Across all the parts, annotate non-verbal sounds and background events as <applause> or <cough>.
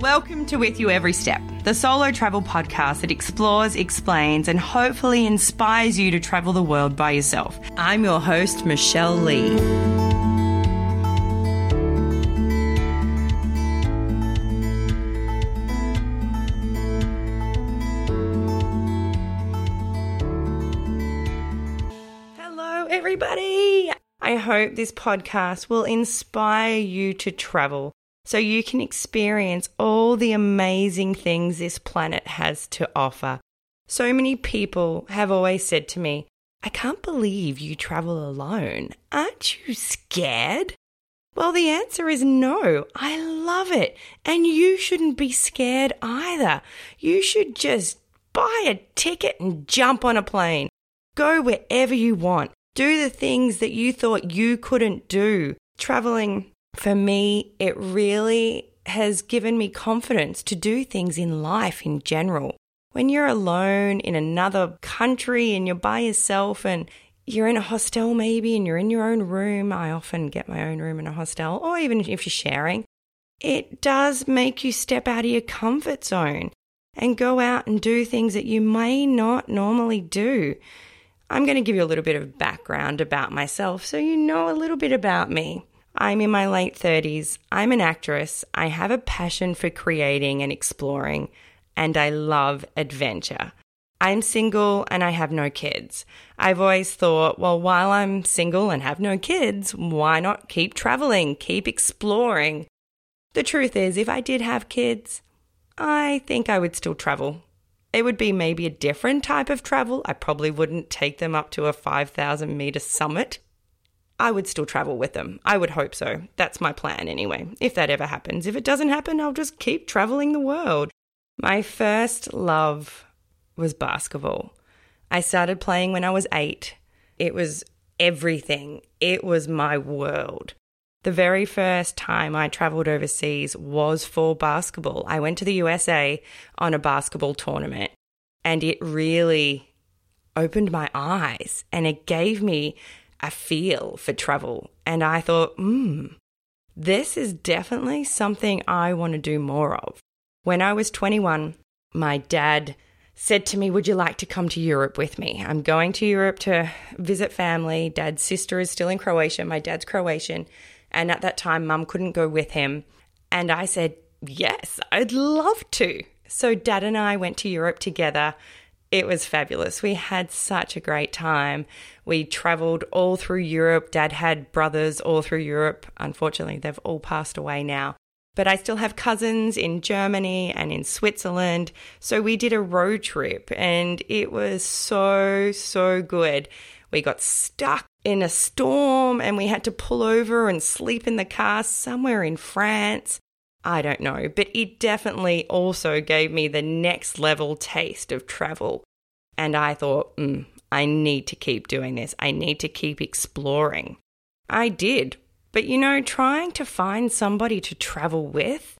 Welcome to With You Every Step, the solo travel podcast that explores, explains, and hopefully inspires you to travel the world by yourself. I'm your host, Michelle Lee. Hello, everybody. I hope this podcast will inspire you to travel so you can experience all the amazing things this planet has to offer. So many people have always said to me, I can't believe you travel alone. Aren't you scared? Well, the answer is no. I love it. And you shouldn't be scared either. You should just buy a ticket and jump on a plane. Go wherever you want. Do the things that you thought you couldn't do. Traveling for me, it really has given me confidence to do things in life in general. When you're alone in another country and you're by yourself and you're in a hostel maybe and you're in your own room, I often get my own room in a hostel, or even if you're sharing, it does make you step out of your comfort zone and go out and do things that you may not normally do. I'm going to give you a little bit of background about myself so you know a little bit about me. I'm in my late 30s. I'm an actress. I have a passion for creating and exploring, and I love adventure. I'm single and I have no kids. I've always thought, well, while I'm single and have no kids, why not keep traveling, keep exploring? The truth is, if I did have kids, I think I would still travel. It would be maybe a different type of travel. I probably wouldn't take them up to a 5,000 meter summit I would still travel with them. I would hope so. That's my plan anyway, if that ever happens. If it doesn't happen, I'll just keep traveling the world. My first love was basketball. I started playing when I was eight. It was everything, it was my world. The very first time I traveled overseas was for basketball. I went to the USA on a basketball tournament, and it really opened my eyes and it gave me a feel for travel. And I thought, hmm, this is definitely something I want to do more of. When I was 21, my dad said to me, Would you like to come to Europe with me? I'm going to Europe to visit family. Dad's sister is still in Croatia. My dad's Croatian. And at that time, mum couldn't go with him. And I said, Yes, I'd love to. So dad and I went to Europe together it was fabulous. We had such a great time. We traveled all through Europe. Dad had brothers all through Europe. Unfortunately, they've all passed away now. But I still have cousins in Germany and in Switzerland. So we did a road trip and it was so, so good. We got stuck in a storm and we had to pull over and sleep in the car somewhere in France. I don't know, but it definitely also gave me the next level taste of travel. And I thought, mm, I need to keep doing this. I need to keep exploring. I did. But you know, trying to find somebody to travel with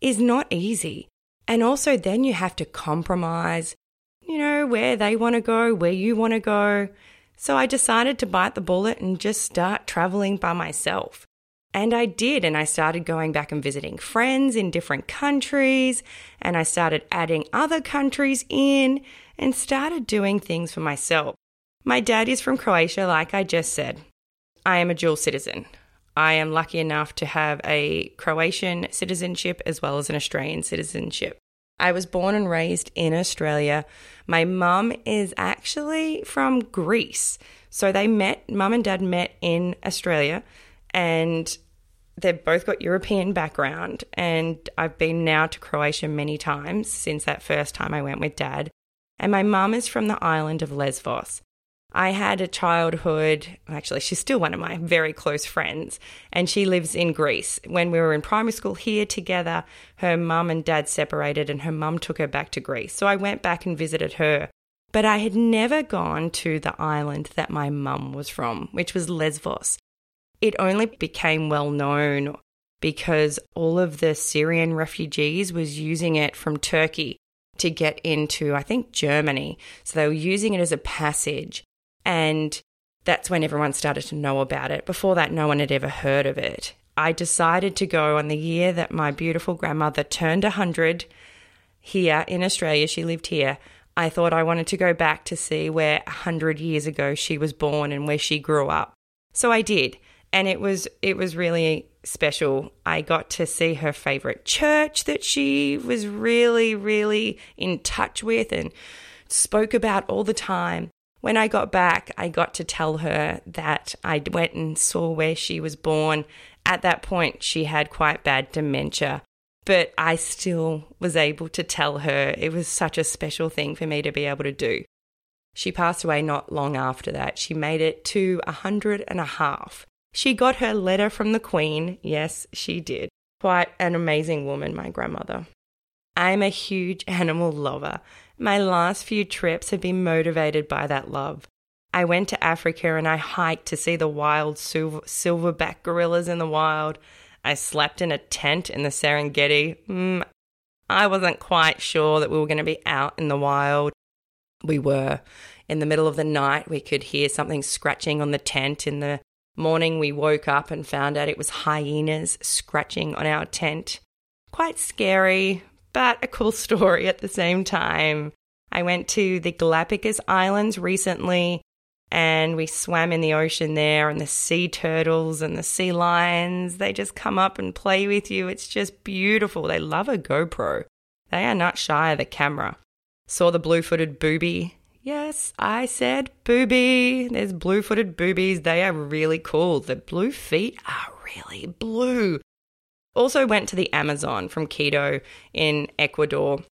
is not easy. And also, then you have to compromise, you know, where they want to go, where you want to go. So I decided to bite the bullet and just start traveling by myself. And I did. And I started going back and visiting friends in different countries. And I started adding other countries in and started doing things for myself. My dad is from Croatia, like I just said. I am a dual citizen. I am lucky enough to have a Croatian citizenship as well as an Australian citizenship. I was born and raised in Australia. My mum is actually from Greece. So they met, mum and dad met in Australia, and they've both got European background, and I've been now to Croatia many times since that first time I went with dad. And my mum is from the island of Lesbos. I had a childhood, actually, she's still one of my very close friends, and she lives in Greece. When we were in primary school here together, her mum and dad separated, and her mum took her back to Greece. So I went back and visited her. But I had never gone to the island that my mum was from, which was Lesbos. It only became well known because all of the Syrian refugees was using it from Turkey to get into, I think, Germany. So they were using it as a passage. And that's when everyone started to know about it. Before that, no one had ever heard of it. I decided to go on the year that my beautiful grandmother turned 100 here in Australia. She lived here. I thought I wanted to go back to see where 100 years ago she was born and where she grew up. So I did. And it was it was really special. I got to see her favorite church that she was really really in touch with and spoke about all the time. When I got back, I got to tell her that I went and saw where she was born. At that point, she had quite bad dementia, but I still was able to tell her it was such a special thing for me to be able to do. She passed away not long after that. She made it to a hundred and a half. She got her letter from the Queen. Yes, she did. Quite an amazing woman, my grandmother. I'm a huge <laughs> animal lover. My last few trips have been motivated by that love. I went to Africa and I hiked to see the wild silver, silverback gorillas in the wild. I slept in a tent in the Serengeti. Mm, I wasn't quite sure that we were going to be out in the wild. We were. In the middle of the night, we could hear something scratching on the tent. In the morning, we woke up and found out it was hyenas scratching on our tent. Quite scary, but a cool <laughs> story at the same time. I went to the Galapagos Islands recently and we swam in the ocean there and the sea turtles and the sea lions they just come up and play with you it's just beautiful they love a gopro they are not shy of the camera saw the blue-footed booby yes i said booby there's blue-footed boobies they are really cool the blue feet are really blue also went to the Amazon from Quito in Ecuador.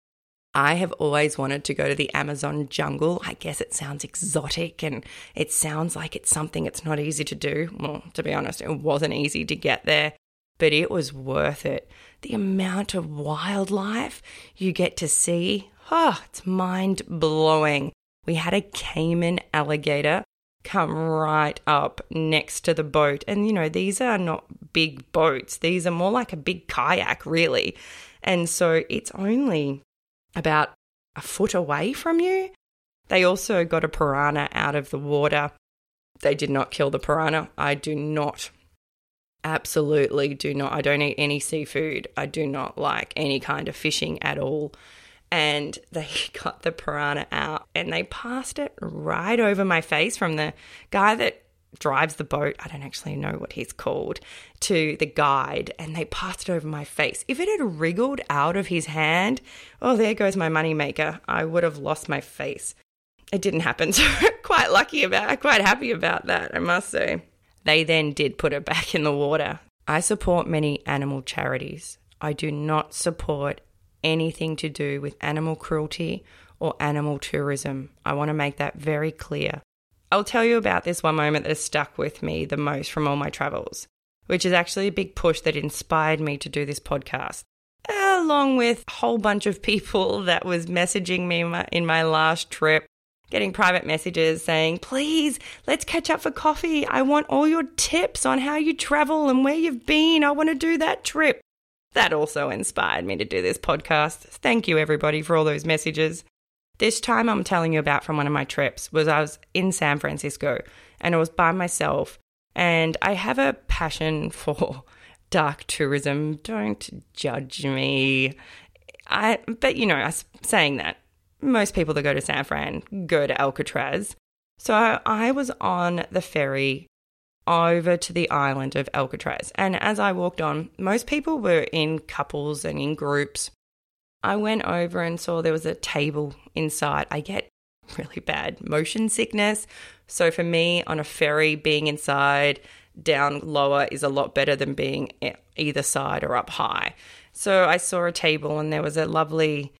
I have always wanted to go to the Amazon jungle. I guess it sounds exotic and it sounds like it's something it's not easy to do. Well, to be honest, it wasn't easy to get there, but it was worth it. The amount of wildlife you get to see, oh, it's mind blowing. We had a caiman alligator come right up next to the boat. And, you know, these are not big boats, these are more like a big kayak, really. And so it's only about a foot away from you. They also got a piranha out of the water. They did not kill the piranha. I do not, absolutely do not. I don't eat any seafood. I do not like any kind of fishing at all and they <laughs> got the piranha out and they passed it right over my face from the guy that drives the boat. I don't actually know what he's called to the guide and they passed it over my face. If it had wriggled out of his hand, oh, there goes my moneymaker. I would have lost my face. It didn't happen. <laughs> So quite lucky about, quite happy about that, I must say. They then did put it back in the water. I support many animal charities. I do not support anything to do with animal cruelty or animal tourism. I want to make that very clear. I'll tell you about this one moment that has stuck with me the most from all my travels, which is actually a big push that inspired me to do this podcast. Along with a whole bunch of people <laughs> that was messaging me in my last trip, getting private messages saying, please, let's catch up for coffee. I want all your tips on how you travel and where you've been. I want to do that trip that also inspired me to do this podcast. Thank you, everybody, for all those messages. This time I'm telling you about from one of my trips was I was in San Francisco and I was by myself and I have a passion <laughs> for dark tourism. Don't judge me. I but you know, I'm saying that most people that go to San Fran go to Alcatraz. So I was on the ferry over to the island of Alcatraz. And as I walked on, most people were in couples and in groups. I went over and saw there was a table inside. I get <laughs> really bad motion sickness. So for me, on a ferry, being inside down lower is a lot better than being eh, either side or up high. So I saw a table and there was a lovely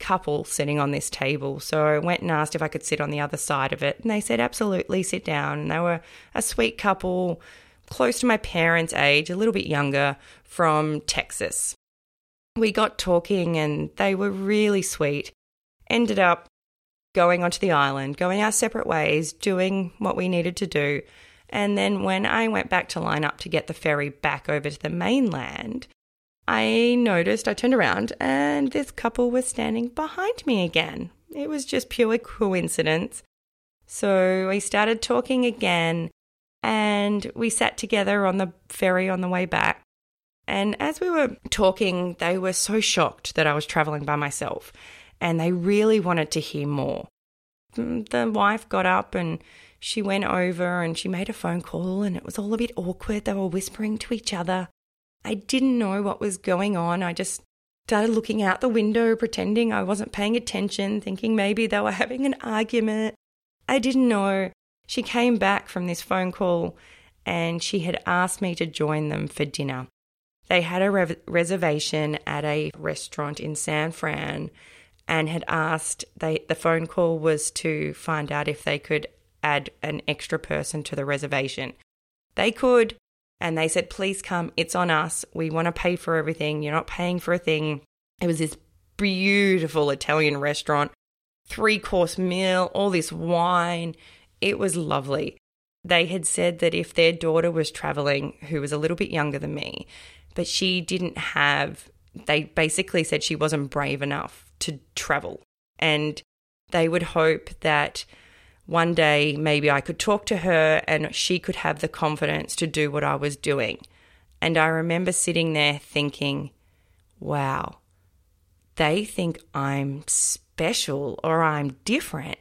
couple sitting on this table. So I went and asked if I could sit on the other side of it. And they said, absolutely, sit down. And they were a sweet couple, close to my parents' age, a little bit younger, from Texas. We got talking and they were really sweet. Ended up going onto the island, going our separate ways, doing what we needed to do. And then when I went back to line up to get the ferry back over to the mainland, I noticed, I turned around, and this couple was standing behind me again. It was just pure coincidence. So we started talking again, and we sat together on the ferry on the way back. And as we were talking, they were so shocked that I was traveling by myself and they really wanted to hear more. Mm, the wife got up and she went over and she made a phone call, and it was all a bit awkward. They were whispering to each other. I didn't know what was going on. I just started looking out the window, pretending I wasn't paying attention, thinking maybe they were having an argument. I didn't know. She came back from this phone call and she had asked me to join them for dinner. They had a re- reservation at a restaurant in San Fran and had asked they the phone call was to find out if they could add an extra person to the reservation. They could and they said please come it's on us. We want to pay for everything. You're not paying for a thing. It was this beautiful Italian restaurant, three course meal, all this wine. It was lovely. They had said that if their daughter was traveling, who was a little bit younger than me, but she didn't have, they basically said she wasn't brave enough to travel. And they would hope that one day maybe I could talk to her and she could have the confidence to do what I was doing. And I remember sitting there thinking, wow, they think I'm special or I'm different.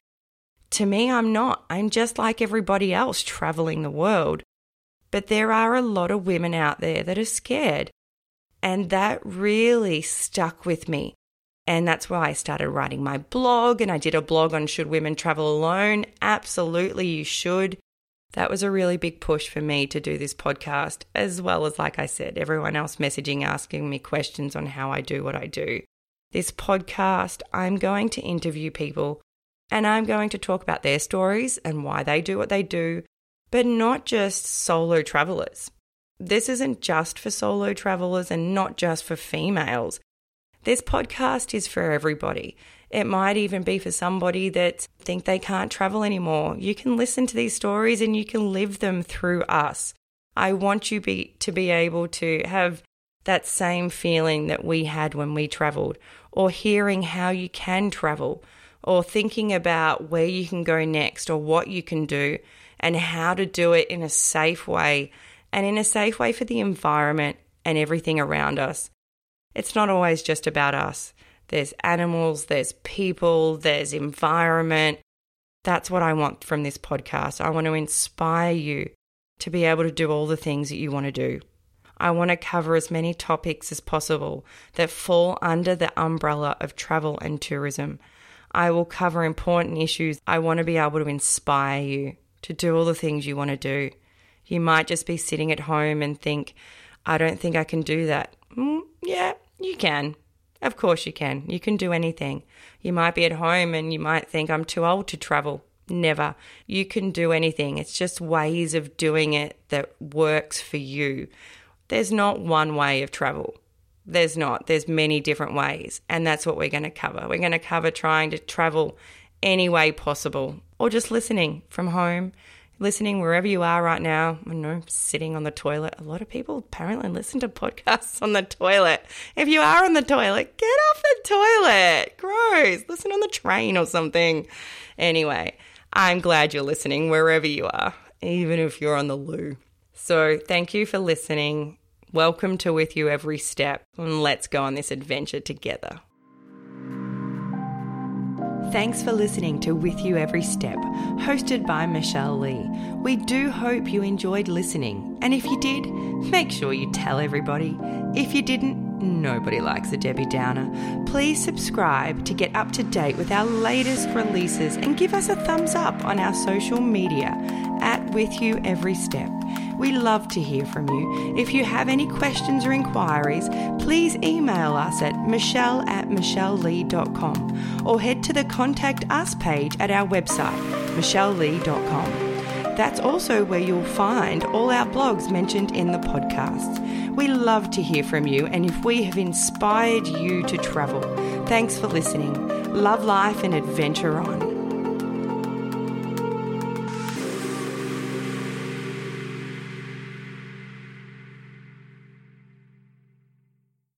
To me, I'm not. I'm just like everybody else traveling the world. But there are a lot of women out there that are scared. And that really stuck with me. And that's why I started writing my blog. And I did a blog on Should Women Travel Alone? Absolutely, you should. That was a really big push for me to do this podcast, as well as, like I said, everyone else messaging, asking me questions on how I do what I do. This podcast, I'm going to interview people and I'm going to talk about their stories and why they do what they do, but not just solo travelers. This isn't just for solo travelers and not just for females. This podcast is for everybody. It might even be for somebody that think they can't travel anymore. You can listen to these stories and you can live them through us. I want you be, to be able to have that same feeling that we had when we traveled, or hearing how you can travel, or thinking about where you can go next, or what you can do, and how to do it in a safe way and in a safe way for the environment and everything around us. It's not always just about us. There's animals, there's people, there's environment. That's what I want from this podcast. I want to inspire you to be able to do all the things that you want to do. I want to cover as many topics as possible that fall under the umbrella of travel and tourism. I will cover important issues. I want to be able to inspire you to do all the things you want to do. You might just be sitting at home and think, I don't think I can do that. You can. Of course, you can. You can do anything. You might be at home and you might think, I'm too old to travel. Never. You can do anything. It's just ways of doing it that works for you. There's not one way of travel. There's not. There's many different ways. And that's what we're going to cover. We're going to cover trying to travel any way possible or just listening from home, listening wherever you are right now. I know, sitting on the toilet. A lot of people apparently listen to podcasts on the toilet. If you are on the toilet, get off the toilet. Gross. Listen on the train or something. Anyway, I'm glad you're listening wherever you are, even if you're on the loo. So, thank you for listening. Welcome to With You Every Step, and let's go on this adventure together. Thanks for listening to With You Every Step, hosted by Michelle Lee. We do hope you enjoyed listening, and if you did, make sure you tell everybody. If you didn't, nobody likes a Debbie Downer. Please subscribe to get up to date with our latest releases and give us a thumbs up on our social media at With You Every Step. We love to hear from you. If you have any questions or inquiries, please email us at michelle at michellelee.com or head to the Contact Us page at our website, michellelee.com. That's also where you'll find all our blogs mentioned in the podcast. We love to hear from you, and if we have inspired you to travel, thanks for listening. Love life and adventure on.